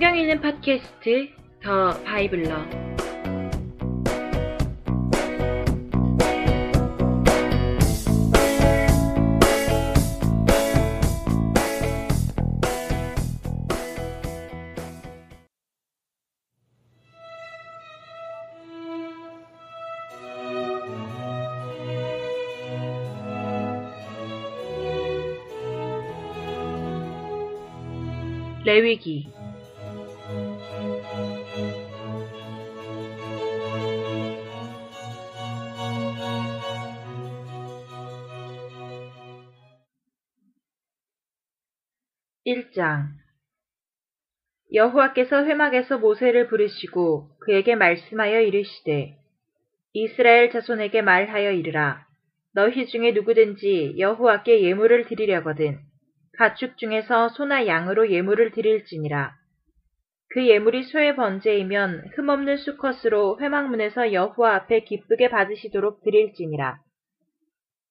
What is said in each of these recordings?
성경 읽는 팟캐스트 더 바이블러. 레위기 1장. 여호와께서 회막에서 모세를 부르시고 그에게 말씀하여 이르시되 이스라엘 자손에게 말하여 이르라. 너희 중에 누구든지 여호와께 예물을 드리려거든 가축 중에서 소나 양으로 예물을 드릴지니라. 그 예물이 소의 번제이면 흠없는 수컷으로 회막문에서 여호와 앞에 기쁘게 받으시도록 드릴지니라.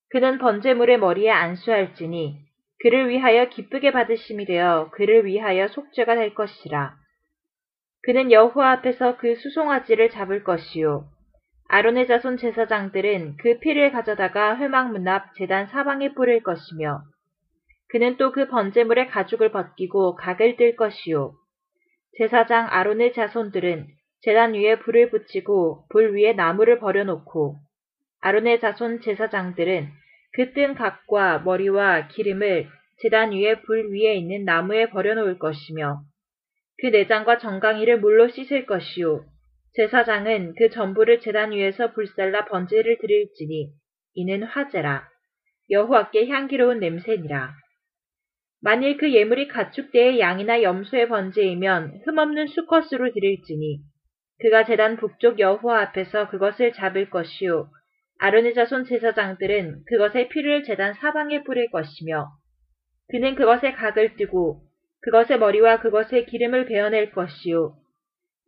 그는 번제물의 머리에 안수할지니 그를 위하여 기쁘게 받으심이 되어 그를 위하여 속죄가 될 것이라. 그는 여호와 앞에서 그 수송아지를 잡을 것이요. 아론의 자손 제사장들은 그 피를 가져다가 회막 문 앞 재단 사방에 뿌릴 것이며 그는 또 그 번제물의 가죽을 벗기고 각을 뜰 것이요. 제사장 아론의 자손들은 재단 위에 불을 붙이고 불 위에 나무를 버려놓고 아론의 자손 제사장들은 그뜬 각과 머리와 기름을 재단 위에 불 위에 있는 나무에 버려놓을 것이며 그 내장과 정강이를 물로 씻을 것이요. 제사장은 그 전부를 재단 위에서 불살라 번제를 드릴지니 이는 화제라. 여호와께 향기로운 냄새니라. 만일 그 예물이 가축대의 양이나 염소의 번제이면 흠없는 수컷으로 드릴지니 그가 재단 북쪽 여호와 앞에서 그것을 잡을 것이요 아론의 자손 제사장들은 그것의 피를 재단 사방에 뿌릴 것이며 그는 그것의 각을 뜨고 그것의 머리와 그것의 기름을 베어낼 것이요.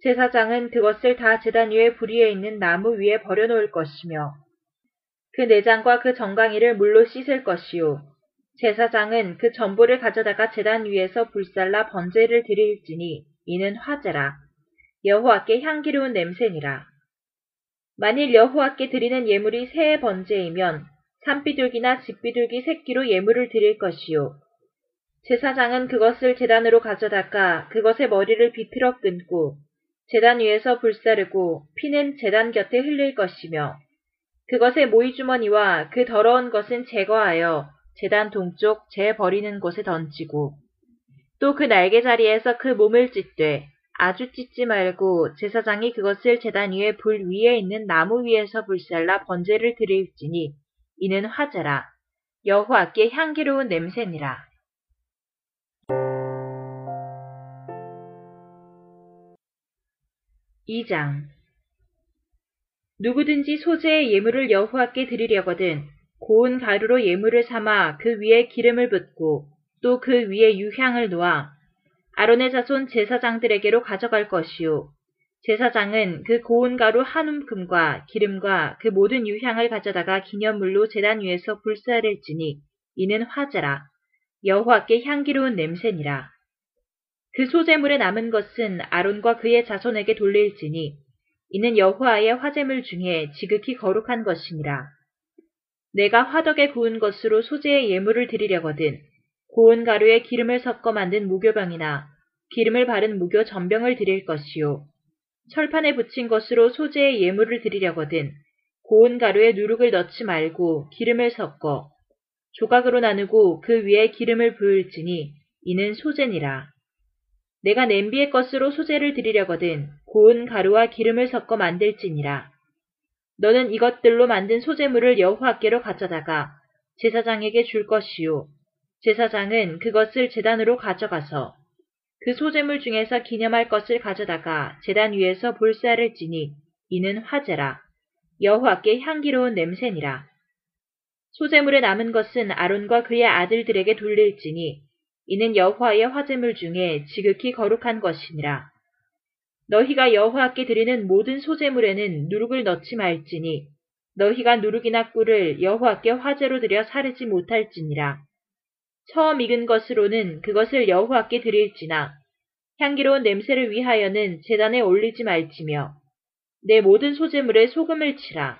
제사장은 그것을 다 재단 위에 불 위에 있는 나무 위에 버려놓을 것이며 그 내장과 그 정강이를 물로 씻을 것이요. 제사장은 그 전부를 가져다가 재단 위에서 불살라 번제를 드릴지니 이는 화제라. 여호와께 향기로운 냄새니라 만일 여호와께 드리는 예물이 새의 번제이면 산비둘기나 집비둘기 새끼로 예물을 드릴 것이요. 제사장은 그것을 재단으로 가져다가 그것의 머리를 비틀어 끊고 재단 위에서 불사르고 피는 재단 곁에 흘릴 것이며 그것의 모이주머니와 그 더러운 것은 제거하여 재단 동쪽 재 버리는 곳에 던지고 또 그 날개 자리에서 그 몸을 찢되 아주 찢지 말고 제사장이 그것을 재단 위에 불 위에 있는 나무 위에서 불살라 번제를 드릴지니 이는 화제라 여호와께 향기로운 냄새니라. 이장 누구든지 소재의 예물을 여호와께 드리려거든 고운 가루로 예물을 삼아 그 위에 기름을 붓고 또 그 위에 유향을 놓아 아론의 자손 제사장들에게로 가져갈 것이요. 제사장은 그 고운 가루 한 움큼과 기름과 그 모든 유향을 가져다가 기념물로 재단 위에서 불사를지니 이는 화제라. 여호와께 향기로운 냄새니라. 그 소재물에 남은 것은 아론과 그의 자손에게 돌릴지니 이는 여호와의 화재물 중에 지극히 거룩한 것이니라. 내가 화덕에 구운 것으로 소재의 예물을 드리려거든 고운 가루에 기름을 섞어 만든 무교병이나 기름을 바른 무교 전병을 드릴 것이요. 철판에 붙인 것으로 소재의 예물을 드리려거든 고운 가루에 누룩을 넣지 말고 기름을 섞어 조각으로 나누고 그 위에 기름을 부을지니 이는 소재니라. 내가 냄비의 것으로 소재를 드리려거든 고운 가루와 기름을 섞어 만들지니라. 너는 이것들로 만든 소재물을 여호와께로 가져다가 제사장에게 줄 것이요. 제사장은 그것을 제단으로 가져가서 그 소재물 중에서 기념할 것을 가져다가 제단 위에서 볼살을 찌니 이는 화제라. 여호와께 향기로운 냄새니라. 소재물에 남은 것은 아론과 그의 아들들에게 돌릴지니 이는 여호와의 화재물 중에 지극히 거룩한 것이니라. 너희가 여호와께 드리는 모든 소재물에는 누룩을 넣지 말지니 너희가 누룩이나 꿀을 여호와께 화재로 드려 사르지 못할지니라. 처음 익은 것으로는 그것을 여호와께 드릴지나 향기로운 냄새를 위하여는 재단에 올리지 말지며 내 모든 소재물에 소금을 치라.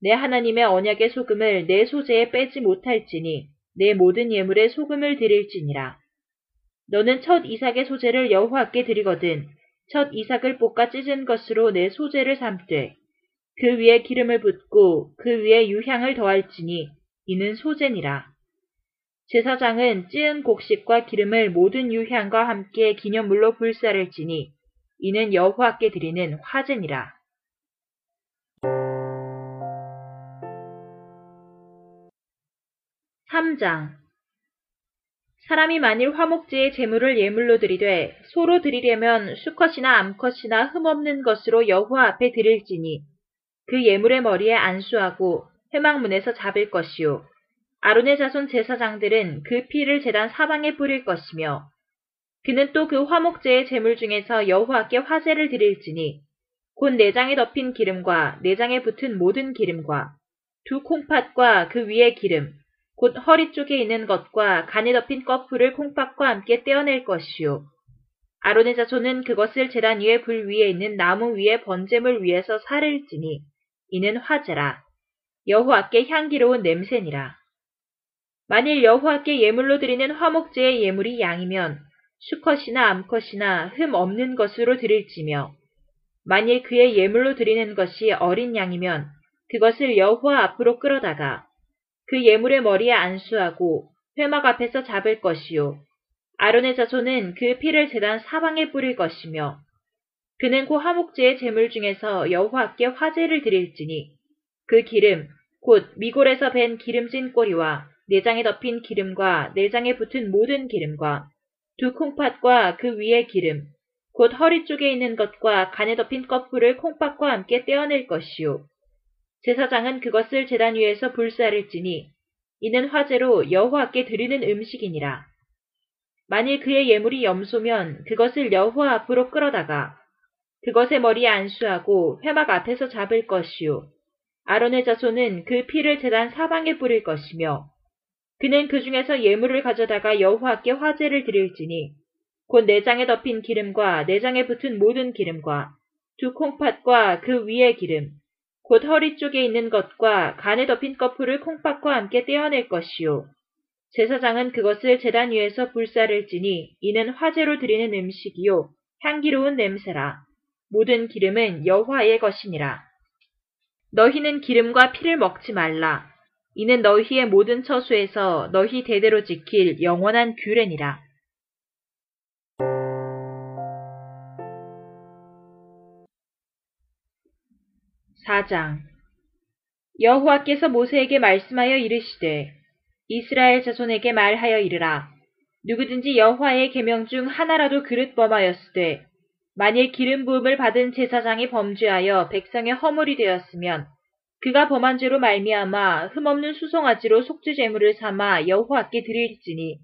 내 하나님의 언약의 소금을 내 소재에 빼지 못할지니 내 모든 예물에 소금을 드릴지니라. 너는 첫 이삭의 소재를 여호와께 드리거든 첫 이삭을 볶아 찢은 것으로 내 소재를 삼되 그 위에 기름을 붓고 그 위에 유향을 더할지니 이는 소재니라. 제사장은 찌은 곡식과 기름을 모든 유향과 함께 기념물로 불사를 지니 이는 여호와께 드리는 화제니라. 3장 사람이 만일 화목제의 제물을 예물로 드리되 소로 드리려면 수컷이나 암컷이나 흠없는 것으로 여호와 앞에 드릴지니 그 예물의 머리에 안수하고 회막문에서 잡을 것이요 아론의 자손 제사장들은 그 피를 제단 사방에 뿌릴 것이며 그는 또 그 화목제의 제물 중에서 여호와께 화제를 드릴지니 곧 내장에 덮인 기름과 내장에 붙은 모든 기름과 두 콩팥과 그 위의 기름 곧 허리 쪽에 있는 것과 간에 덮인 꺼풀을 콩팥과 함께 떼어낼 것이요. 아론의 자손은 그것을 제단 위에 불 위에 있는 나무 위에 번제물 위에서 살을지니 이는 화제라. 여호와께 향기로운 냄새니라. 만일 여호와께 예물로 드리는 화목제의 예물이 양이면 수컷이나 암컷이나 흠 없는 것으로 드릴지며 만일 그의 예물로 드리는 것이 어린 양이면 그것을 여호와 앞으로 끌어다가 그 예물의 머리에 안수하고 회막 앞에서 잡을 것이요. 아론의 자손은 그 피를 재단 사방에 뿌릴 것이며 그는 그 화목제의 제물 중에서 여호와께 화제를 드릴지니 그 기름 곧 미골에서 벤 기름진 꼬리와 내장에 덮인 기름과 내장에 붙은 모든 기름과 두 콩팥과 그 위의 기름 곧 허리 쪽에 있는 것과 간에 덮인 꺼풀을 콩팥과 함께 떼어낼 것이요 제사장은 그것을 제단 위에서 불사를 지니 이는 화제로 여호와께 드리는 음식이니라. 만일 그의 예물이 염소면 그것을 여호와 앞으로 끌어다가 그것의 머리에 안수하고 회막 앞에서 잡을 것이요. 아론의 자손은 그 피를 제단 사방에 뿌릴 것이며 그는 그 중에서 예물을 가져다가 여호와께 화제를 드릴지니 곧 내장에 덮인 기름과 내장에 붙은 모든 기름과 두 콩팥과 그 위의 기름 곧 허리 쪽에 있는 것과 간에 덮인 꺼풀을 콩팥과 함께 떼어낼 것이요. 제사장은 그것을 재단 위에서 불사를 지니 이는 화제로 드리는 음식이요 향기로운 냄새라. 모든 기름은 여호와의 것이니라. 너희는 기름과 피를 먹지 말라. 이는 너희의 모든 처소에서 너희 대대로 지킬 영원한 규례니라. 4장 여호와께서 모세에게 말씀하여 이르시되 이스라엘 자손에게 말하여 이르라 누구든지 여호와의 계명 중 하나라도 그릇 범하였으되 만일 기름 부음을 받은 제사장이 범죄하여 백성의 허물이 되었으면 그가 범한 죄로 말미암아 흠없는 수송아지로 속죄 제물을 삼아 여호와께 드릴지니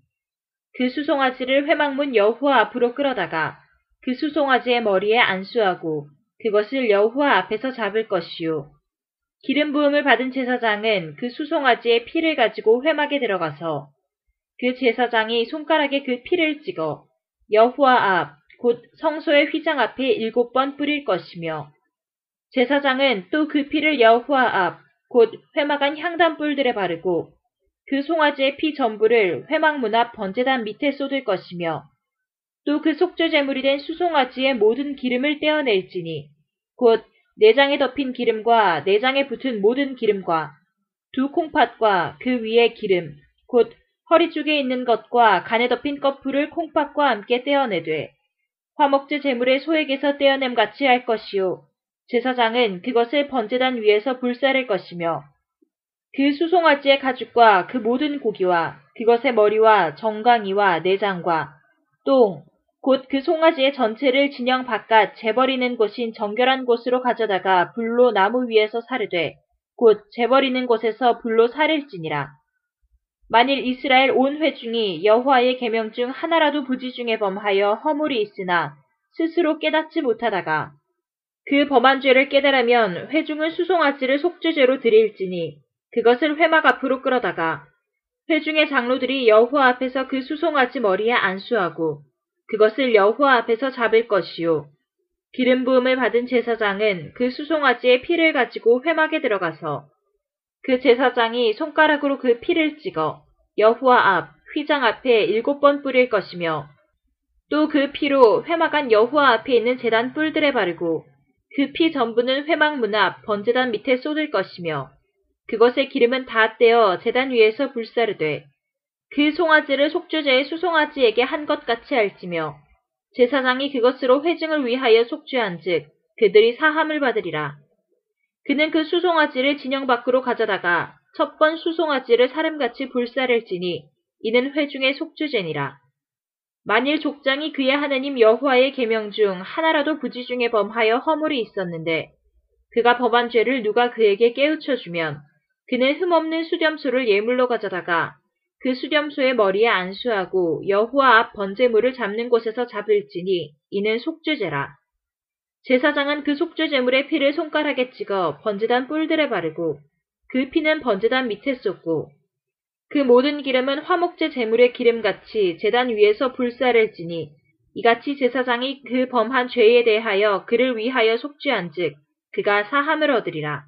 그 수송아지를 회막문 여호와 앞으로 끌어다가 그 수송아지의 머리에 안수하고 그것을 여호와 앞에서 잡을 것이요. 기름 부음을 받은 제사장은 그 수송아지의 피를 가지고 회막에 들어가서 그 제사장이 손가락에 그 피를 찍어 여호와 앞, 곧 성소의 휘장 앞에 일곱 번 뿌릴 것이며 제사장은 또 그 피를 여호와 앞, 곧 회막 안 향단불들에 바르고 그 송아지의 피 전부를 회막 문 앞 번제단 밑에 쏟을 것이며 또 그 속죄 제물이 된 수송아지의 모든 기름을 떼어낼지니 곧 내장에 덮인 기름과 내장에 붙은 모든 기름과 두 콩팥과 그 위의 기름 곧 허리 쪽에 있는 것과 간에 덮인 꺼풀을 콩팥과 함께 떼어내되 화목제 제물의 소액에서 떼어냄 같이 할 것이요 제사장은 그것을 번제단 위에서 불사를 것이며 그 수송아지의 가죽과 그 모든 고기와 그것의 머리와 정강이와 내장과 똥, 곧 그 송아지의 전체를 진영 바깥 재버리는 곳인 정결한 곳으로 가져다가 불로 나무 위에서 사르되 곧 재버리는 곳에서 불로 사를지니라. 만일 이스라엘 온 회중이 여호와의 계명 중 하나라도 부지 중에 범하여 허물이 있으나 스스로 깨닫지 못하다가 그 범한 죄를 깨달으면 회중은 수송아지를 속죄죄로 드릴지니 그것을 회막 앞으로 끌어다가 회중의 장로들이 여호와 앞에서 그 수송아지 머리에 안수하고 그것을 여호와 앞에서 잡을 것이요. 기름 부음을 받은 제사장은 그 수송아지의 피를 가지고 회막에 들어가서 그 제사장이 손가락으로 그 피를 찍어 여호와 앞 휘장 앞에 일곱 번 뿌릴 것이며 또 그 피로 회막 안 여호와 앞에 있는 제단 뿔들에 바르고 그 피 전부는 회막 문 앞 번제단 밑에 쏟을 것이며 그것의 기름은 다 떼어 제단 위에서 불사르되 그 송아지를 속죄제의 수송아지에게 한 것 같이 할지며 제사장이 그것으로 회증을 위하여 속죄한즉 그들이 사함을 받으리라. 그는 그 수송아지를 진영 밖으로 가져다가 첫 번 수송아지를 사름같이 불사를지니 이는 회중의 속죄제니라. 만일 족장이 그의 하느님 여호와의 계명 중 하나라도 부지 중에 범하여 허물이 있었는데 그가 범한 죄를 누가 그에게 깨우쳐 주면 그는 흠없는 수렴소를 예물로 가져다가 그 수렴소의 머리에 안수하고 여호와 앞 번제물을 잡는 곳에서 잡을지니 이는 속죄제라. 제사장은 그 속죄제물의 피를 손가락에 찍어 번제단 뿔들에 바르고 그 피는 번제단 밑에 쏟고 그 모든 기름은 화목제 제물의 기름같이 제단 위에서 불사를지니 이같이 제사장이 그 범한 죄에 대하여 그를 위하여 속죄한즉 그가 사함을 얻으리라.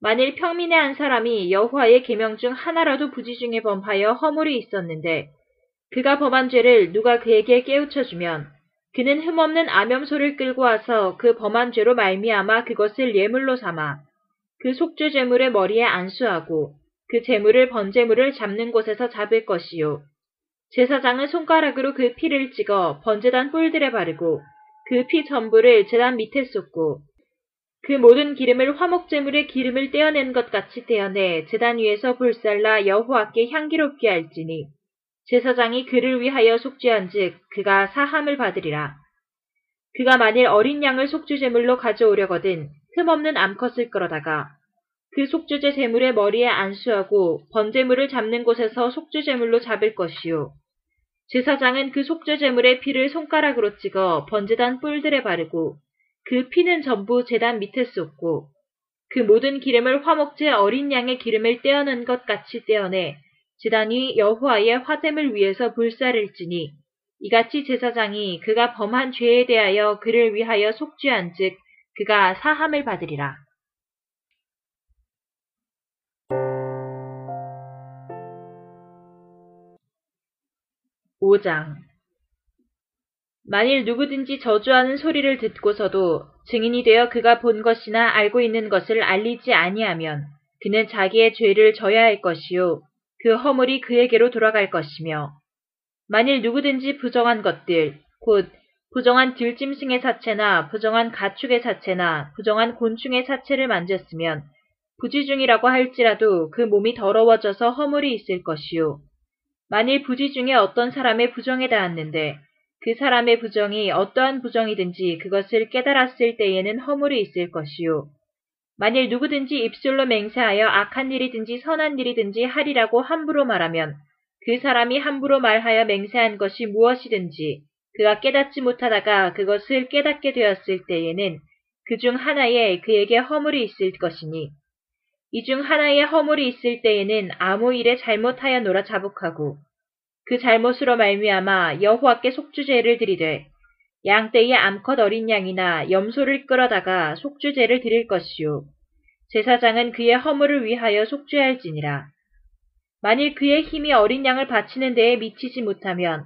만일 평민의 한 사람이 여호와의 계명 중 하나라도 부지 중에 범하여 허물이 있었는데 그가 범한 죄를 누가 그에게 깨우쳐 주면 그는 흠없는 암염소를 끌고 와서 그 범한 죄로 말미암아 그것을 예물로 삼아 그 속죄 제물의 머리에 안수하고 그 제물을 번제물을 잡는 곳에서 잡을 것이요 제사장은 손가락으로 그 피를 찍어 번제단 뿔들에 바르고 그 피 전부를 제단 밑에 쏟고 그 모든 기름을 화목제물의 기름을 떼어낸 것 같이 떼어내 제단 위에서 불살라 여호와께 향기롭게 할지니 제사장이 그를 위하여 속죄한즉 그가 사함을 받으리라. 그가 만일 어린 양을 속죄제물로 가져오려거든 흠없는 암컷을 끌어다가 그 속죄제 제물의 머리에 안수하고 번제물을 잡는 곳에서 속죄제물로 잡을 것이요. 제사장은 그 속죄제물의 피를 손가락으로 찍어 번제단 뿔들에 바르고 그 피는 전부 제단 밑에 쏟고 그 모든 기름을 화목제 어린 양의 기름을 떼어낸 것 같이 떼어내 제단이 여호와의 화됨을 위해서 불사를지니 이같이 제사장이 그가 범한 죄에 대하여 그를 위하여 속죄한즉 그가 사함을 받으리라. 오장. 만일 누구든지 저주하는 소리를 듣고서도 증인이 되어 그가 본 것이나 알고 있는 것을 알리지 아니하면 그는 자기의 죄를 져야 할 것이요. 그 허물이 그에게로 돌아갈 것이며. 만일 누구든지 부정한 것들 곧 부정한 들짐승의 사체나 부정한 가축의 사체나 부정한 곤충의 사체를 만졌으면 부지중이라고 할지라도 그 몸이 더러워져서 허물이 있을 것이요. 만일 부지 중에 어떤 사람의 부정에 닿았는데 그 사람의 부정이 어떠한 부정이든지 그것을 깨달았을 때에는 허물이 있을 것이요. 만일 누구든지 입술로 맹세하여 악한 일이든지 선한 일이든지 하리라고 함부로 말하면 그 사람이 함부로 말하여 맹세한 것이 무엇이든지 그가 깨닫지 못하다가 그것을 깨닫게 되었을 때에는 그중 하나에 그에게 허물이 있을 것이니 이 중 하나에 허물이 있을 때에는 아무 일에 잘못하여 노라 자복하고 그 잘못으로 말미암아 여호와께 속주제를 드리되 양 떼의 암컷 어린 양이나 염소를 끌어다가 속주제를 드릴 것이요. 제사장은 그의 허물을 위하여 속죄할지니라. 만일 그의 힘이 어린 양을 바치는 데에 미치지 못하면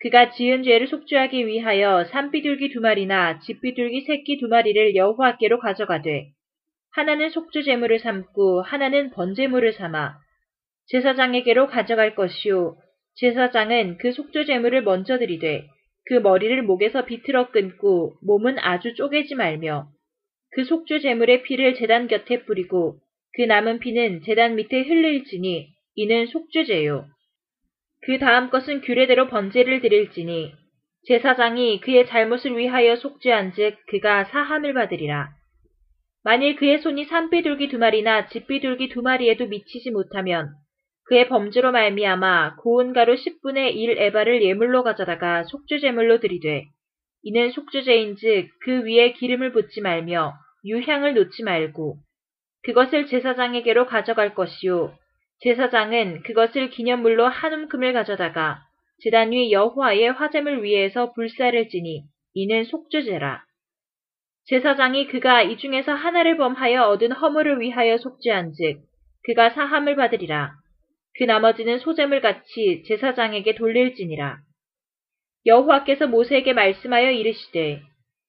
그가 지은 죄를 속죄하기 위하여 산비둘기 두 마리나 집비둘기 새끼 두 마리를 여호와께로 가져가되 하나는 속죄 제물을 삼고 하나는 번제물을 삼아 제사장에게로 가져갈 것이요 제사장은 그 속죄 제물을 먼저 드리되 그 머리를 목에서 비틀어 끊고 몸은 아주 쪼개지 말며 그 속죄 제물의 피를 제단 곁에 뿌리고 그 남은 피는 제단 밑에 흘릴지니 이는 속죄제요. 그 다음 것은 규례대로 번제를 드릴지니 제사장이 그의 잘못을 위하여 속죄한즉 그가 사함을 받으리라. 만일 그의 손이 산비둘기 두 마리나 집비둘기 두 마리에도 미치지 못하면 그의 범죄로 말미암아 고운 가루 10분의 1 에바를 예물로 가져다가 속죄제물로 드리되 이는 속죄제인즉 그 위에 기름을 붓지 말며 유향을 놓지 말고 그것을 제사장에게로 가져갈 것이요 제사장은 그것을 기념물로 한 움큼을 가져다가 제단 위 여호와의 화재물 위에서 불사를 지니 이는 속죄제라. 제사장이 그가 이 중에서 하나를 범하여 얻은 허물을 위하여 속죄한즉 그가 사함을 받으리라. 그 나머지는 소재물 같이 제사장에게 돌릴지니라. 여호와께서 모세에게 말씀하여 이르시되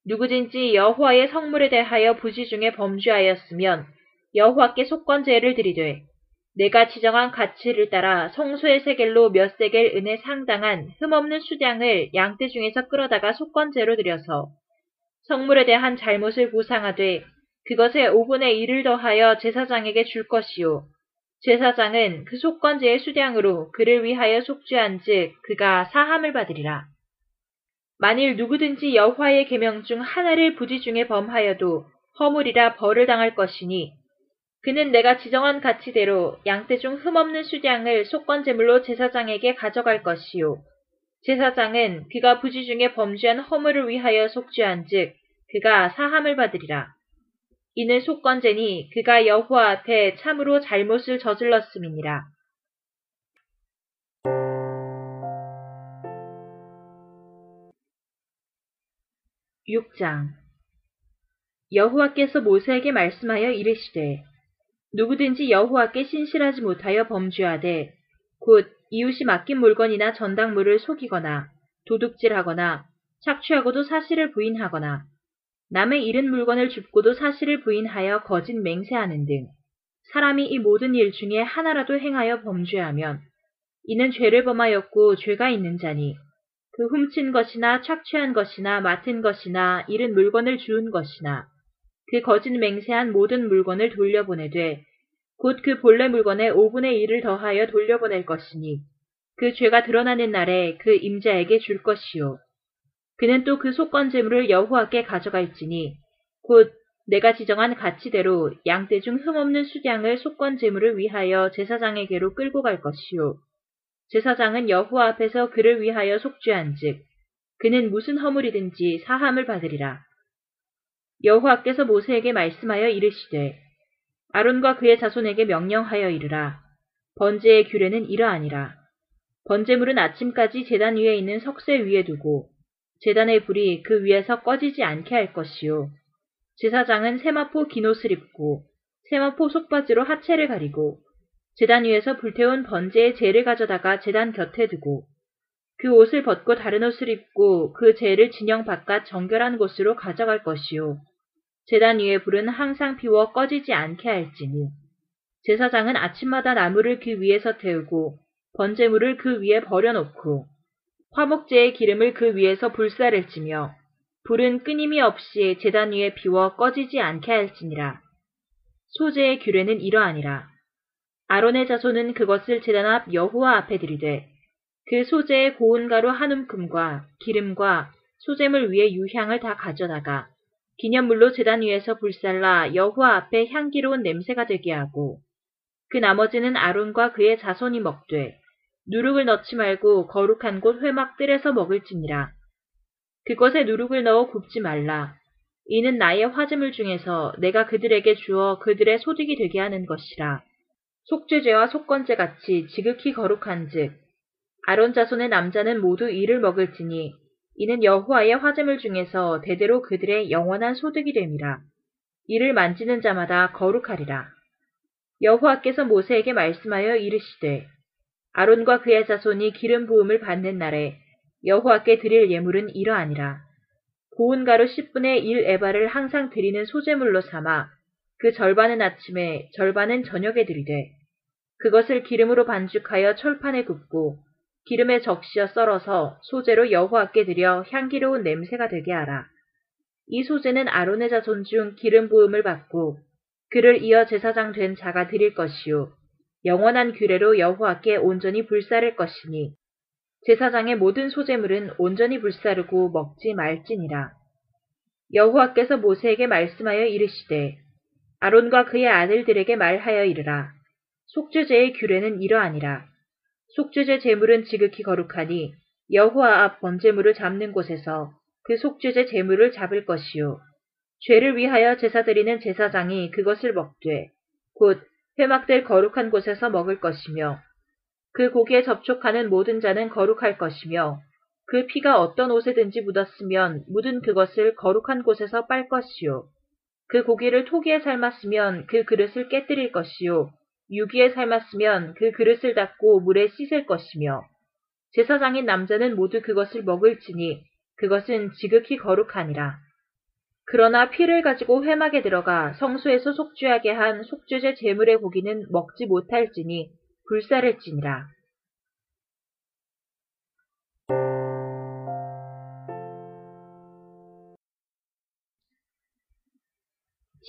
누구든지 여호와의 성물에 대하여 부지 중에 범죄하였으면 여호와께 속건제를 드리되 내가 지정한 가치를 따라 성소의 세겔로 몇 세겔 은에 상당한 흠없는 수량을 양떼 중에서 끌어다가 속건제로 드려서 성물에 대한 잘못을 보상하되 그것에 5분의 1을 더하여 제사장에게 줄 것이요. 제사장은 그 속건제의 수량으로 그를 위하여 속죄한 즉 그가 사함을 받으리라. 만일 누구든지 여호와의 계명 중 하나를 부지 중에 범하여도 허물이라 벌을 당할 것이니 그는 내가 지정한 가치대로 양떼 중 흠없는 수량을 속건제물로 제사장에게 가져갈 것이요. 제사장은 그가 부지 중에 범죄한 허물을 위하여 속죄한 즉 그가 사함을 받으리라. 이는 속건제니 그가 여호와 앞에 참으로 잘못을 저질렀음이니라. 6장 여호와께서 모세에게 말씀하여 이르시되 누구든지 여호와께 신실하지 못하여 범죄하되 곧 이웃이 맡긴 물건이나 전당물을 속이거나 도둑질하거나 착취하고도 사실을 부인하거나 남의 잃은 물건을 줍고도 사실을 부인하여 거짓 맹세하는 등 사람이 이 모든 일 중에 하나라도 행하여 범죄하면 이는 죄를 범하였고 죄가 있는 자니 그 훔친 것이나 착취한 것이나 맡은 것이나 잃은 물건을 주운 것이나 그 거짓 맹세한 모든 물건을 돌려보내되 곧 그 본래 물건의 5분의 1을 더하여 돌려보낼 것이니 그 죄가 드러나는 날에 그 임자에게 줄 것이요. 그는 또 그 속건 제물을 여호와께 가져갈지니 곧 내가 지정한 가치대로 양떼 중 흠없는 수량을 속건 제물을 위하여 제사장에게로 끌고 갈 것이요. 제사장은 여호와 앞에서 그를 위하여 속죄한즉 그는 무슨 허물이든지 사함을 받으리라. 여호와께서 모세에게 말씀하여 이르시되 아론과 그의 자손에게 명령하여 이르라. 번제의 규례는 이러하니라. 번제물은 아침까지 제단 위에 있는 석쇠 위에 두고 제단의 불이 그 위에서 꺼지지 않게 할 것이요. 제사장은 세마포 긴 옷을 입고 세마포 속바지로 하체를 가리고 제단 위에서 불태운 번제의 재를 가져다가 제단 곁에 두고 그 옷을 벗고 다른 옷을 입고 그 재를 진영 바깥 정결한 곳으로 가져갈 것이요. 재단 위에 불은 항상 피워 꺼지지 않게 할지니 제사장은 아침마다 나무를 그 위에서 태우고 번제물을 그 위에 버려놓고 화목제의 기름을 그 위에서 불사를 찌며 불은 끊임이 없이 재단 위에 피워 꺼지지 않게 할지니라. 소제의 규례는 이러하니라. 아론의 자손은 그것을 재단 앞 여호와 앞에 들이되 그 소재의 고운 가루 한 움큼과 기름과 소재물 위에 유향을 다 가져다가 기념물로 재단 위에서 불살라 여호와 앞에 향기로운 냄새가 되게 하고 그 나머지는 아론과 그의 자손이 먹되 누룩을 넣지 말고 거룩한 곳 회막들에서 먹을지니라. 그것에 누룩을 넣어 굽지 말라. 이는 나의 화재물 중에서 내가 그들에게 주어 그들의 소득이 되게 하는 것이라. 속죄죄와 속건죄 같이 지극히 거룩한즉 아론 자손의 남자는 모두 이를 먹을지니 이는 여호와의 화재물 중에서 대대로 그들의 영원한 소득이 됨이라. 이를 만지는 자마다 거룩하리라. 여호와께서 모세에게 말씀하여 이르시되 아론과 그의 자손이 기름 부음을 받는 날에 여호와께 드릴 예물은 이러하니라. 고운 가루 10분의 1 에바를 항상 드리는 소재물로 삼아 그 절반은 아침에 절반은 저녁에 드리되 그것을 기름으로 반죽하여 철판에 굽고 기름에 적시어 썰어서 소재로 여호와께 드려 향기로운 냄새가 되게 하라. 이 소재는 아론의 자손 중 기름 부음을 받고 그를 이어 제사장 된 자가 드릴 것이요 영원한 규례로 여호와께 온전히 불사를 것이니 제사장의 모든 소재물은 온전히 불사르고 먹지 말지니라. 여호와께서 모세에게 말씀하여 이르시되 아론과 그의 아들들에게 말하여 이르라. 속죄제의 규례는 이러하니라. 속죄제 제물은 지극히 거룩하니 여호와 앞 번제물을 잡는 곳에서 그 속죄제 제물을 잡을 것이요. 죄를 위하여 제사 드리는 제사장이 그것을 먹되 곧 회막될 거룩한 곳에서 먹을 것이며 그 고기에 접촉하는 모든 자는 거룩할 것이며 그 피가 어떤 옷에든지 묻었으면 묻은 그것을 거룩한 곳에서 빨 것이요. 그 고기를 토기에 삶았으면 그 그릇을 깨뜨릴 것이요. 유기에 삶았으면 그 그릇을 닦고 물에 씻을 것이며 제사장인 남자는 모두 그것을 먹을지니 그것은 지극히 거룩하니라. 그러나 피를 가지고 회막에 들어가 성소에서 속죄하게 한 속죄제 제물의 고기는 먹지 못할지니 불사를지니라.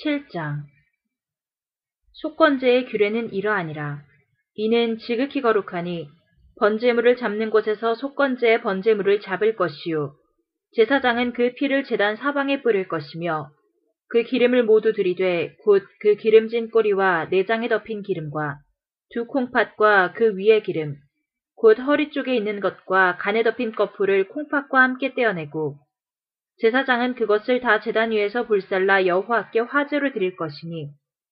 7장 속건제의 규례는 이러하니라. 이는 지극히 거룩하니 번제물을 잡는 곳에서 속건제의 번제물을 잡을 것이요. 제사장은 그 피를 제단 사방에 뿌릴 것이며 그 기름을 모두 들이되 곧 그 기름진 꼬리와 내장에 덮인 기름과 두 콩팥과 그 위의 기름 곧 허리 쪽에 있는 것과 간에 덮인 거풀을 콩팥과 함께 떼어내고 제사장은 그것을 다 제단 위에서 불살라 여호와께 화제로 드릴 것이니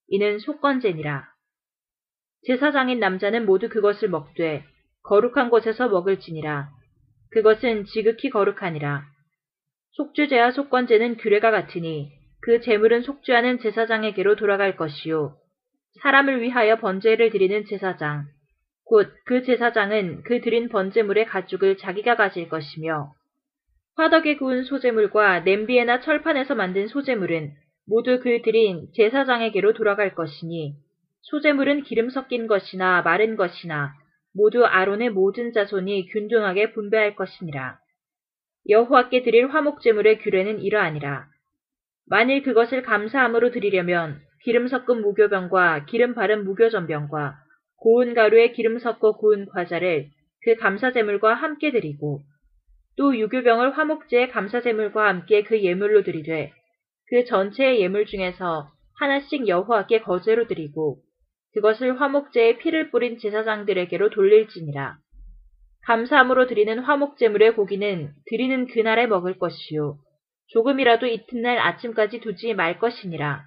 이는 속건제니라. 제사장인 남자는 모두 그것을 먹되 거룩한 곳에서 먹을지니라. 그것은 지극히 거룩하니라. 속죄제와 속건제는 규례가 같으니 그 제물은 속죄하는 제사장에게로 돌아갈 것이요. 사람을 위하여 번제를 드리는 제사장, 곧 그 제사장은 그 드린 번제물의 가죽을 자기가 가질 것이며 화덕에 구운 소재물과 냄비에나 철판에서 만든 소재물은 모두 그 드린 제사장에게로 돌아갈 것이니 소재물은 기름 섞인 것이나 마른 것이나 모두 아론의 모든 자손이 균등하게 분배할 것이니라. 여호와께 드릴 화목제물의 규례는 이러하니라. 만일 그것을 감사함으로 드리려면 기름 섞은 무교병과 기름 바른 무교전병과 고운 가루에 기름 섞어 구운 과자를 그 감사제물과 함께 드리고 또 유교병을 화목제의 감사제물과 함께 그 예물로 드리되 그 전체의 예물 중에서 하나씩 여호와께 거제로 드리고 그것을 화목제에 피를 뿌린 제사장들에게로 돌릴지니라. 감사함으로 드리는 화목제물의 고기는 드리는 그날에 먹을 것이요. 조금이라도 이튿날 아침까지 두지 말 것이니라.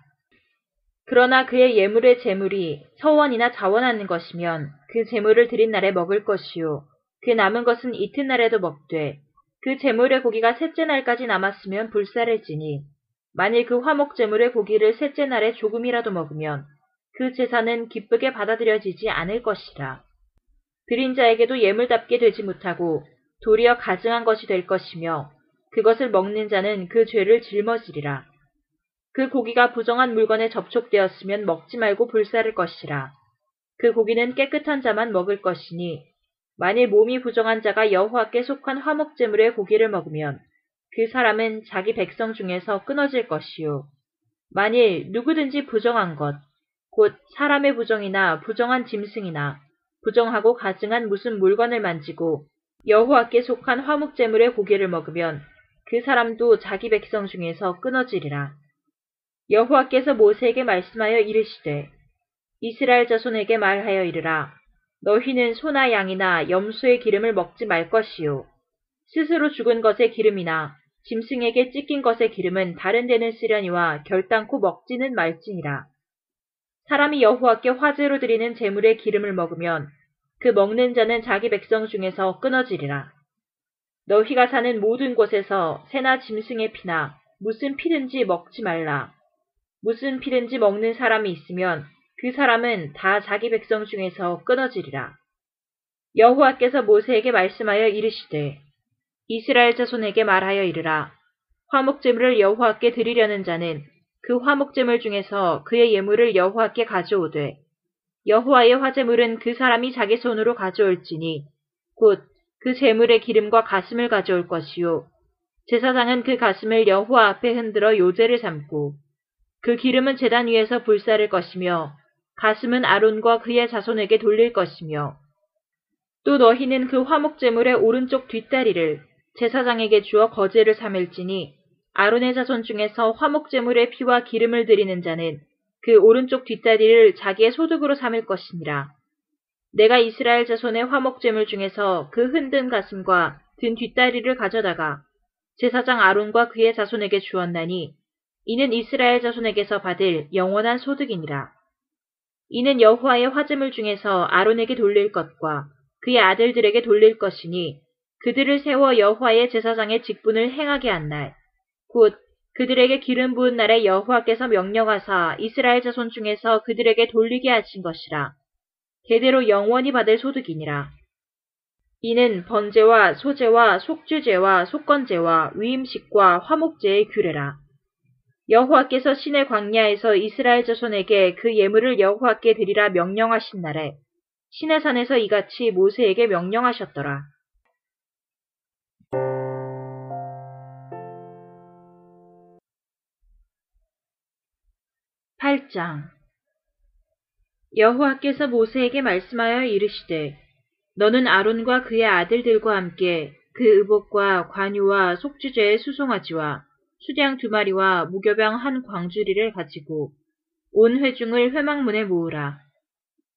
그러나 그의 예물의 제물이 서원이나 자원하는 것이면 그 제물을 드린 날에 먹을 것이요. 그 남은 것은 이튿날에도 먹되 그 제물의 고기가 셋째 날까지 남았으면 불사를지니 만일 그 화목 제물의 고기를 셋째 날에 조금이라도 먹으면 그 제사는 기쁘게 받아들여지지 않을 것이라. 드린 자에게도 예물답게 되지 못하고 도리어 가증한 것이 될 것이며 그것을 먹는 자는 그 죄를 짊어지리라. 그 고기가 부정한 물건에 접촉되었으면 먹지 말고 불사를 것이라. 그 고기는 깨끗한 자만 먹을 것이니 만일 몸이 부정한 자가 여호와께 속한 화목제물의 고기를 먹으면 그 사람은 자기 백성 중에서 끊어질 것이요. 만일 누구든지 부정한 것, 곧 사람의 부정이나 부정한 짐승이나 부정하고 가증한 무슨 물건을 만지고 여호와께 속한 화목제물의 고기를 먹으면 그 사람도 자기 백성 중에서 끊어지리라. 여호와께서 모세에게 말씀하여 이르시되 이스라엘 자손에게 말하여 이르라. 너희는 소나 양이나 염소의 기름을 먹지 말 것이요. 스스로 죽은 것의 기름이나 짐승에게 찢긴 것의 기름은 다른 데는 쓰려니와 결단코 먹지는 말지니라. 사람이 여호와께 화제로 드리는 제물의 기름을 먹으면 그 먹는 자는 자기 백성 중에서 끊어지리라. 너희가 사는 모든 곳에서 새나 짐승의 피나 무슨 피든지 먹지 말라. 무슨 피든지 먹는 사람이 있으면 그 사람은 다 자기 백성 중에서 끊어지리라. 여호와께서 모세에게 말씀하여 이르시되 이스라엘 자손에게 말하여 이르라. 화목제물을 여호와께 드리려는 자는 그 화목제물 중에서 그의 예물을 여호와께 가져오되 여호와의 화제물은 그 사람이 자기 손으로 가져올지니 곧 그 제물의 기름과 가슴을 가져올 것이요 제사장은 그 가슴을 여호와 앞에 흔들어 요제를 삼고 그 기름은 제단 위에서 불사를 것이며 가슴은 아론과 그의 자손에게 돌릴 것이며 또 너희는 그 화목제물의 오른쪽 뒷다리를 제사장에게 주어 거제를 삼을지니 아론의 자손 중에서 화목제물의 피와 기름을 드리는 자는 그 오른쪽 뒷다리를 자기의 소득으로 삼을 것이니라. 내가 이스라엘 자손의 화목제물 중에서 그 흔든 가슴과 든 뒷다리를 가져다가 제사장 아론과 그의 자손에게 주었나니 이는 이스라엘 자손에게서 받을 영원한 소득이니라. 이는 여호와의 화제물 중에서 아론에게 돌릴 것과 그의 아들들에게 돌릴 것이니 그들을 세워 여호와의 제사장의 직분을 행하게 한 날, 곧 그들에게 기름 부은 날에 여호와께서 명령하사 이스라엘 자손 중에서 그들에게 돌리게 하신 것이라. 대대로 영원히 받을 소득이니라. 이는 번제와 소제와 속주제와 속건제와 위임식과 화목제의 규례라. 여호와께서 신의 광야에서 이스라엘 자손에게 그 예물을 여호와께 드리라 명령하신 날에 신의 산에서 이같이 모세에게 명령하셨더라. 8장 여호와께서 모세에게 말씀하여 이르시되 너는 아론과 그의 아들들과 함께 그 의복과 관유와 속주제의 수송아지와 수량 두 마리와 무교병 한 광주리를 가지고 온 회중을 회막문에 모으라.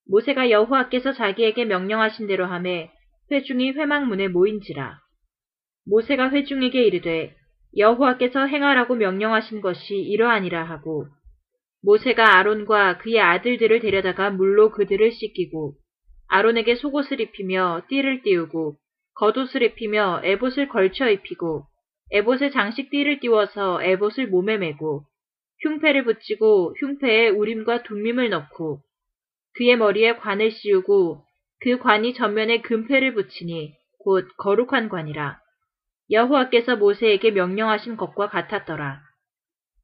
모세가 여호와께서 자기에게 명령하신 대로 함에 회중이 회막문에 모인지라. 모세가 회중에게 이르되 여호와께서 행하라고 명령하신 것이 이러하니라 하고 모세가 아론과 그의 아들들을 데려다가 물로 그들을 씻기고 아론에게 속옷을 입히며 띠를 띄우고 겉옷을 입히며 에봇을 걸쳐 입히고 에봇에 장식띠를 띄워서 에봇을 몸에 메고 흉패를 붙이고 흉패에 우림과 둠밈을 넣고 그의 머리에 관을 씌우고 그 관이 전면에 금패를 붙이니 곧 거룩한 관이라. 여호와께서 모세에게 명령하신 것과 같았더라.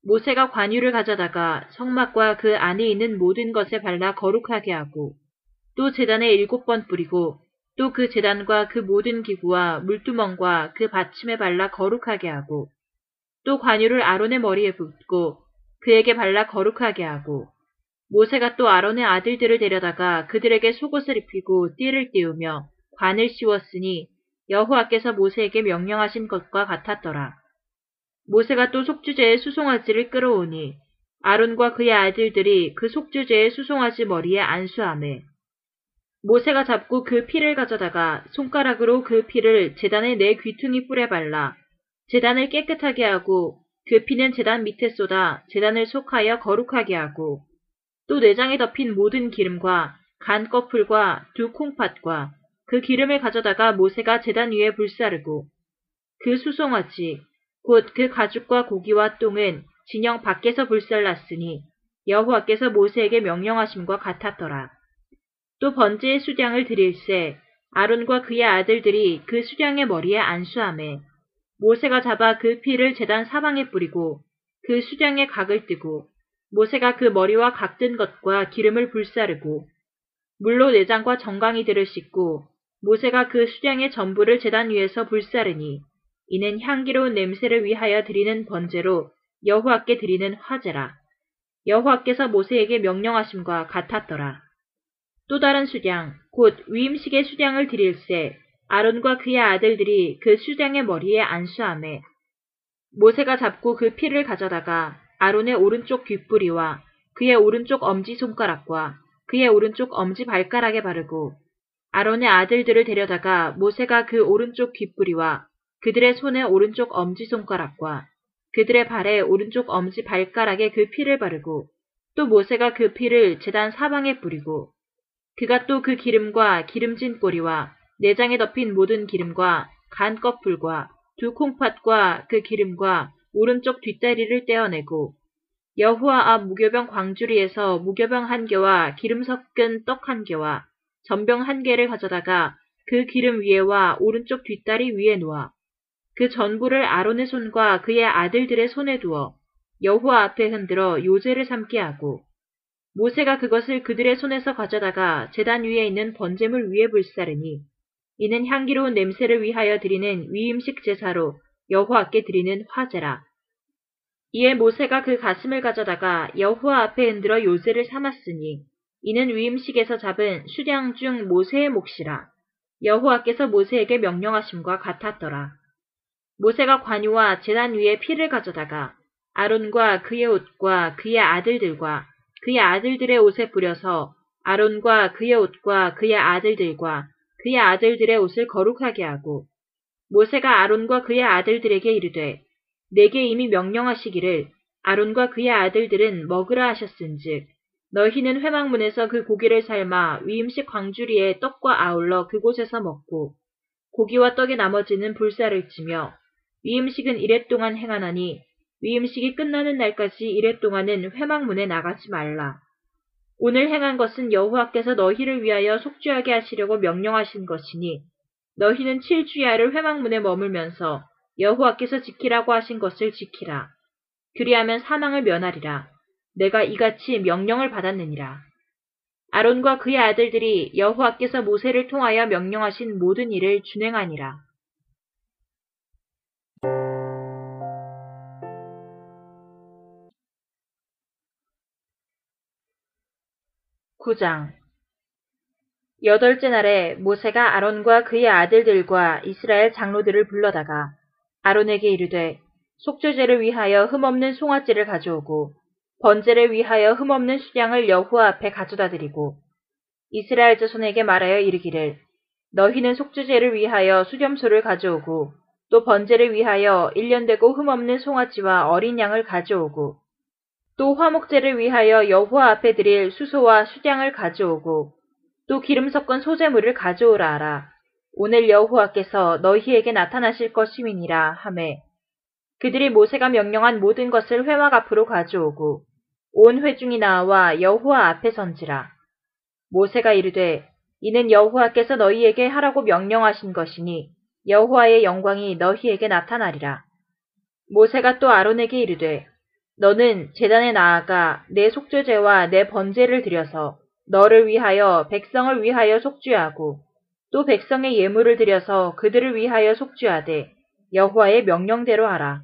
모세가 관유를 가져다가 성막과 그 안에 있는 모든 것에 발라 거룩하게 하고 또 재단에 일곱 번 뿌리고 또 그 재단과 그 모든 기구와 물두멍과 그 받침에 발라 거룩하게 하고 또 관유를 아론의 머리에 붓고 그에게 발라 거룩하게 하고 모세가 또 아론의 아들들을 데려다가 그들에게 속옷을 입히고 띠를 띄우며 관을 씌웠으니 여호와께서 모세에게 명령하신 것과 같았더라. 모세가 또 속주제의 수송아지를 끌어오니 아론과 그의 아들들이 그 속주제의 수송아지 머리에 안수함에 모세가 잡고 그 피를 가져다가 손가락으로 그 피를 재단의 네 귀퉁이 뿔에 발라 재단을 깨끗하게 하고 그 피는 재단 밑에 쏟아 재단을 속하여 거룩하게 하고 또 내장에 덮인 모든 기름과 간 꺼풀과 두 콩팥과 그 기름을 가져다가 모세가 재단 위에 불사르고 그 수송아지 곧 그 가죽과 고기와 똥은 진영 밖에서 불살랐으니 여호와께서 모세에게 명령하심과 같았더라. 또 번제의 수량을 드릴새 아론과 그의 아들들이 그 수량의 머리에 안수함에 모세가 잡아 그 피를 재단 사방에 뿌리고 그 수량의 각을 뜨고 모세가 그 머리와 각든 것과 기름을 불사르고 물로 내장과 정강이들을 씻고 모세가 그 수량의 전부를 재단 위에서 불사르니 이는 향기로운 냄새를 위하여 드리는 번제로 여호와께 드리는 화제라. 여호와께서 모세에게 명령하심과 같았더라. 또 다른 수량, 곧 위임식의 수량을 드릴새 아론과 그의 아들들이 그 수량의 머리에 안수함에 모세가 잡고 그 피를 가져다가 아론의 오른쪽 귓뿌리와 그의 오른쪽 엄지 손가락과 그의 오른쪽 엄지 발가락에 바르고 아론의 아들들을 데려다가 모세가 그 오른쪽 귓뿌리와 그들의 손의 오른쪽 엄지손가락과 그들의 발에 오른쪽 엄지 발가락에 그 피를 바르고 또 모세가 그 피를 재단 사방에 뿌리고 그가 또 그 기름과 기름진 꼬리와 내장에 덮인 모든 기름과 간 꺼풀과 두 콩팥과 그 기름과 오른쪽 뒷다리를 떼어내고 여호와 앞 무교병 광주리에서 무교병 한 개와 기름 섞은 떡 한 개와 전병 한 개를 가져다가 그 기름 위에와 오른쪽 뒷다리 위에 놓아 그 전부를 아론의 손과 그의 아들들의 손에 두어 여호와 앞에 흔들어 요제를 삼게 하고 모세가 그것을 그들의 손에서 가져다가 재단 위에 있는 번제물 위에 불사르니 이는 향기로운 냄새를 위하여 드리는 위임식 제사로 여호와께 드리는 화제라. 이에 모세가 그 가슴을 가져다가 여호와 앞에 흔들어 요새를 삼았으니 이는 위임식에서 잡은 수량 중 모세의 몫이라 여호와께서 모세에게 명령하심과 같았더라. 모세가 관유와 제단 위에 피를 가져다가 아론과 그의 옷과 그의 아들들과 그의 아들들의 옷에 뿌려서 아론과 그의 옷과 그의 아들들과 그의 아들들의 옷을 거룩하게 하고 모세가 아론과 그의 아들들에게 이르되 내게 이미 명령하시기를 아론과 그의 아들들은 먹으라 하셨은즉 너희는 회막문에서 그 고기를 삶아 위임식 광주리에 떡과 아울러 그곳에서 먹고 고기와 떡의 나머지는 불사를 치며 위임식은 이래 동안 행하나니 위임식이 끝나는 날까지 이래 동안은 회막문에 나가지 말라. 오늘 행한 것은 여호와께서 너희를 위하여 속죄하게 하시려고 명령하신 것이니 너희는 칠주야를 회막문에 머물면서 여호와께서 지키라고 하신 것을 지키라. 그리하면 사망을 면하리라. 내가 이같이 명령을 받았느니라. 아론과 그의 아들들이 여호와께서 모세를 통하여 명령하신 모든 일을 준행하니라. 9장. 여덟째 날에 모세가 아론과 그의 아들들과 이스라엘 장로들을 불러다가 아론에게 이르되 속죄제를 위하여 흠없는 송아지를 가져오고 번제를 위하여 흠없는 수량을 여호와 앞에 가져다 드리고 이스라엘 자손에게 말하여 이르기를 너희는 속죄제를 위하여 수렴소를 가져오고 또 번제를 위하여 일년 되고 흠없는 송아지와 어린 양을 가져오고 또 화목제를 위하여 여호와 앞에 드릴 수소와 수량을 가져오고 또 기름 섞은 소재물을 가져오라 하라. 오늘 여호와께서 너희에게 나타나실 것임이니라 하매 그들이 모세가 명령한 모든 것을 회막 앞으로 가져오고 온 회중이 나와 여호와 앞에 선지라. 모세가 이르되 이는 여호와께서 너희에게 하라고 명령하신 것이니 여호와의 영광이 너희에게 나타나리라. 모세가 또 아론에게 이르되 너는 재단에 나아가 내 속죄제와 내 번제를 드려서 너를 위하여 백성을 위하여 속죄하고 또 백성의 예물을 드려서 그들을 위하여 속죄하되 여호와의 명령대로 하라.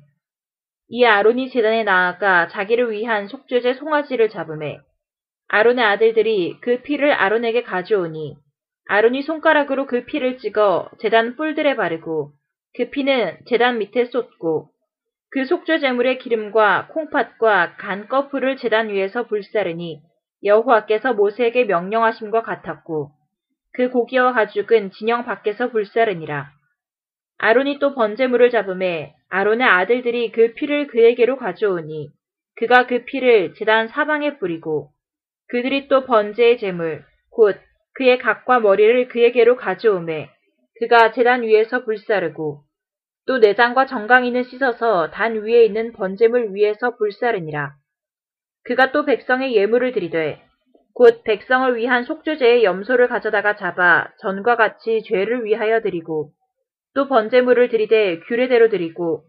이 아론이 재단에 나아가 자기를 위한 속죄제 송아지를 잡음에 아론의 아들들이 그 피를 아론에게 가져오니 아론이 손가락으로 그 피를 찍어 재단 뿔들에 바르고 그 피는 재단 밑에 쏟고 그 속죄 제물의 기름과 콩팥과 간 거풀을 제단 위에서 불사르니 여호와께서 모세에게 명령하심과 같았고 그 고기와 가죽은 진영 밖에서 불사르니라. 아론이 또 번제물을 잡음에 아론의 아들들이 그 피를 그에게로 가져오니 그가 그 피를 제단 사방에 뿌리고 그들이 또 번제의 제물 곧 그의 각과 머리를 그에게로 가져오매 그가 제단 위에서 불사르고 또 내장과 정강이는 씻어서 단 위에 있는 번제물 위에서 불사르니라. 그가 또 백성의 예물을 드리되 곧 백성을 위한 속죄제의 염소를 가져다가 잡아 전과 같이 죄를 위하여 드리고 또 번제물을 드리되 규례대로 드리고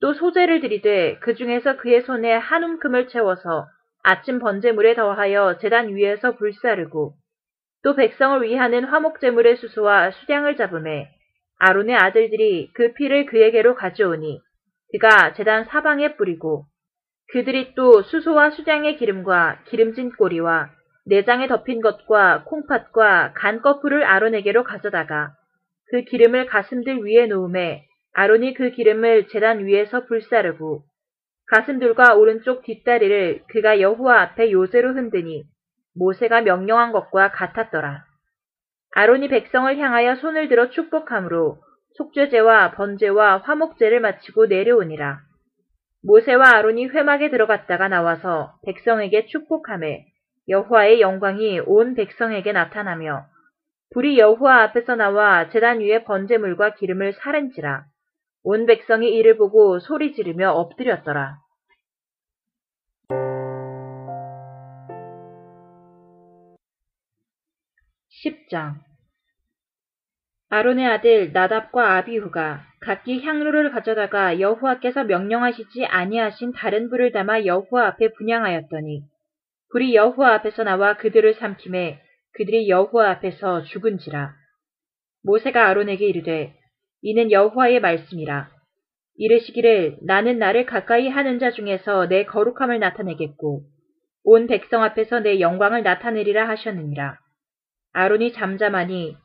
또 소제를 드리되 그 중에서 그의 손에 한 움큼을 채워서 아침 번제물에 더하여 제단 위에서 불사르고 또 백성을 위하는 화목제물의 수수와 수량을 잡음에 아론의 아들들이 그 피를 그에게로 가져오니 그가 재단 사방에 뿌리고 그들이 또 수소와 수장의 기름과 기름진 꼬리와 내장에 덮인 것과 콩팥과 간 거풀을 아론에게로 가져다가 그 기름을 가슴들 위에 놓음에 아론이 그 기름을 재단 위에서 불사르고 가슴들과 오른쪽 뒷다리를 그가 여호와 앞에 요새로 흔드니 모세가 명령한 것과 같았더라. 아론이 백성을 향하여 손을 들어 축복함으로 속죄제와 번제와 화목제를 마치고 내려오니라. 모세와 아론이 회막에 들어갔다가 나와서 백성에게 축복함에 여호와의 영광이 온 백성에게 나타나며 불이 여호와 앞에서 나와 제단 위에 번제물과 기름을 사른지라. 온 백성이 이를 보고 소리 지르며 엎드렸더라. 10장. 아론의 아들 나답과 아비후가 각기 향로를 가져다가 여호와께서 명령하시지 아니하신 다른 불을 담아 여호와 앞에 분양하였더니 불이 여호와 앞에서 나와 그들을 삼킴에 그들이 여호와 앞에서 죽은지라. 모세가 아론에게 이르되 이는 여호와의 말씀이라. 이르시기를 나는 나를 가까이 하는 자 중에서 내 거룩함을 나타내겠고 온 백성 앞에서 내 영광을 나타내리라 하셨느니라. 아론이 잠잠하니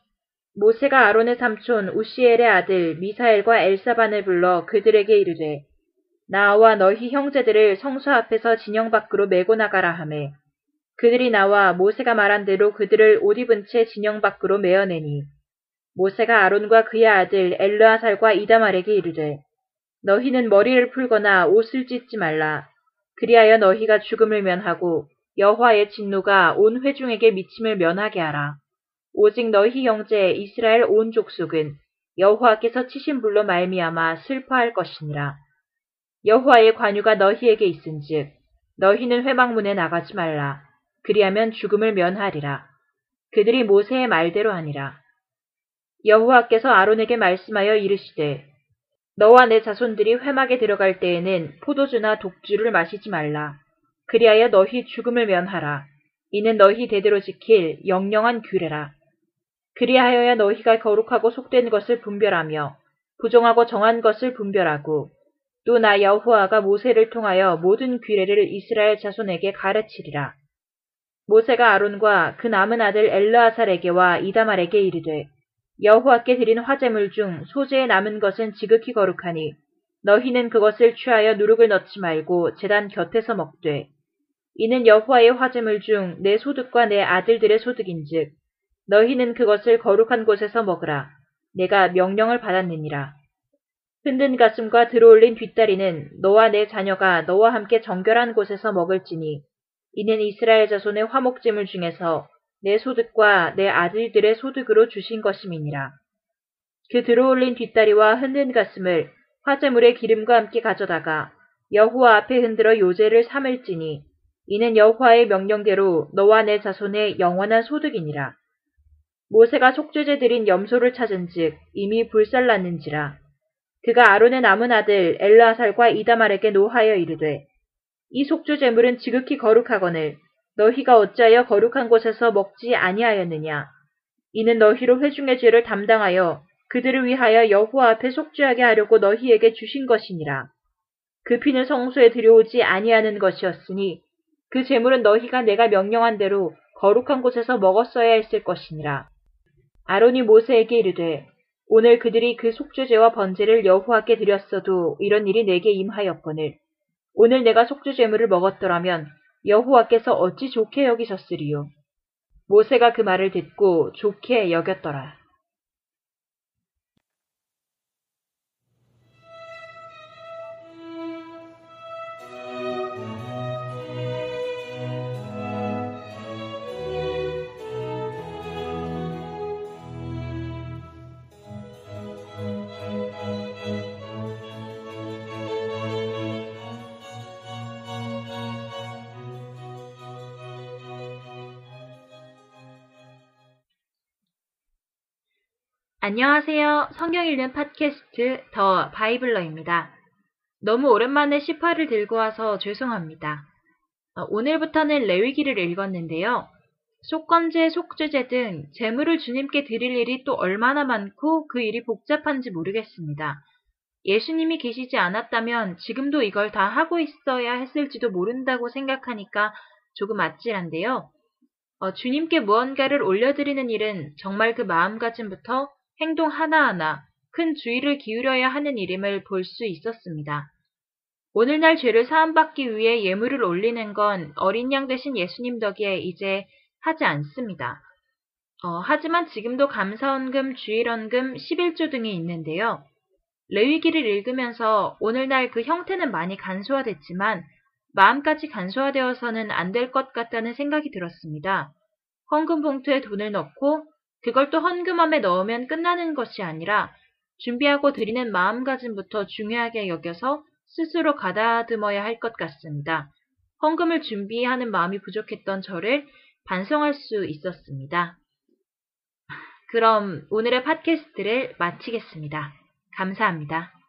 모세가 아론의 삼촌 우시엘의 아들 미사엘과 엘사반을 불러 그들에게 이르되 나와 너희 형제들을 성소 앞에서 진영 밖으로 메고 나가라 하매 그들이 나와 모세가 말한 대로 그들을 옷 입은 채 진영 밖으로 메어내니 모세가 아론과 그의 아들 엘르아살과 이다말에게 이르되 너희는 머리를 풀거나 옷을 찢지 말라 그리하여 너희가 죽음을 면하고 여호와의 진노가 온 회중에게 미침을 면하게 하라. 오직 너희 형제 이스라엘 온 족속은 여호와께서 치신 불로 말미암아 슬퍼할 것이니라. 여호와의 관유가 너희에게 있은즉 너희는 회막문에 나가지 말라. 그리하면 죽음을 면하리라. 그들이 모세의 말대로 하니라. 여호와께서 아론에게 말씀하여 이르시되 너와 내 자손들이 회막에 들어갈 때에는 포도주나 독주를 마시지 말라. 그리하여 너희 죽음을 면하라. 이는 너희 대대로 지킬 영영한 규례라. 그리하여야 너희가 거룩하고 속된 것을 분별하며 부정하고 정한 것을 분별하고 또 나 여호와가 모세를 통하여 모든 규례를 이스라엘 자손에게 가르치리라. 모세가 아론과 그 남은 아들 엘르아살에게와 이다말에게 이르되 여호와께 드린 화제물 중 소재에 남은 것은 지극히 거룩하니 너희는 그것을 취하여 누룩을 넣지 말고 재단 곁에서 먹되 이는 여호와의 화제물 중 내 소득과 내 아들들의 소득인즉 너희는 그것을 거룩한 곳에서 먹으라 내가 명령을 받았느니라 흔든 가슴과 들어올린 뒷다리는 너와 내 자녀가 너와 함께 정결한 곳에서 먹을지니 이는 이스라엘 자손의 화목제물 중에서 내 소득과 내 아들들의 소득으로 주신 것임이니라. 그 들어올린 뒷다리와 흔든 가슴을 화재물의 기름과 함께 가져다가 여호와 앞에 흔들어 요제를 삼을지니 이는 여호와의 명령대로 너와 내 자손의 영원한 소득이니라. 모세가 속죄제 드린 염소를 찾은즉 이미 불살났는지라. 그가 아론의 남은 아들 엘라살과 이다말에게 노하여 이르되 이 속죄제물은 지극히 거룩하거늘 너희가 어찌하여 거룩한 곳에서 먹지 아니하였느냐? 이는 너희로 회중의 죄를 담당하여 그들을 위하여 여호와 앞에 속죄하게 하려고 너희에게 주신 것이니라. 그 피는 성소에 들여오지 아니하는 것이었으니 그 제물은 너희가 내가 명령한 대로 거룩한 곳에서 먹었어야 했을 것이니라. 아론이 모세에게 이르되 오늘 그들이 그 속죄제와 번제를 여호와께 드렸어도 이런 일이 내게 임하였거늘 오늘 내가 속죄제물을 먹었더라면 여호와께서 어찌 좋게 여기셨으리요. 모세가 그 말을 듣고 좋게 여겼더라. 안녕하세요. 성경 읽는 팟캐스트 더 바이블러입니다. 너무 오랜만에 시파를 들고 와서 죄송합니다. 어, 오늘부터는 레위기를 읽었는데요. 속건제, 속죄제 등 재물을 주님께 드릴 일이 또 얼마나 많고 그 일이 복잡한지 모르겠습니다. 예수님이 계시지 않았다면 지금도 이걸 다 하고 있어야 했을지도 모른다고 생각하니까 조금 아찔한데요. 어, 주님께 무언가를 올려드리는 일은 정말 그 마음가짐부터 행동 하나하나 큰 주의를 기울여야 하는 일임을 볼 수 있었습니다. 오늘날 죄를 사함받기 위해 예물을 올리는 건 어린 양 대신 예수님 덕에 이제 하지 않습니다. 어, 하지만 지금도 감사원금, 주일원금, 11조 등이 있는데요. 레위기를 읽으면서 오늘날 그 형태는 많이 간소화됐지만 마음까지 간소화되어서는 안 될 것 같다는 생각이 들었습니다. 헌금 봉투에 돈을 넣고 그걸 또 헌금함에 넣으면 끝나는 것이 아니라 준비하고 드리는 마음가짐부터 중요하게 여겨서 스스로 가다듬어야 할 것 같습니다. 헌금을 준비하는 마음이 부족했던 저를 반성할 수 있었습니다. 그럼 오늘의 팟캐스트를 마치겠습니다. 감사합니다.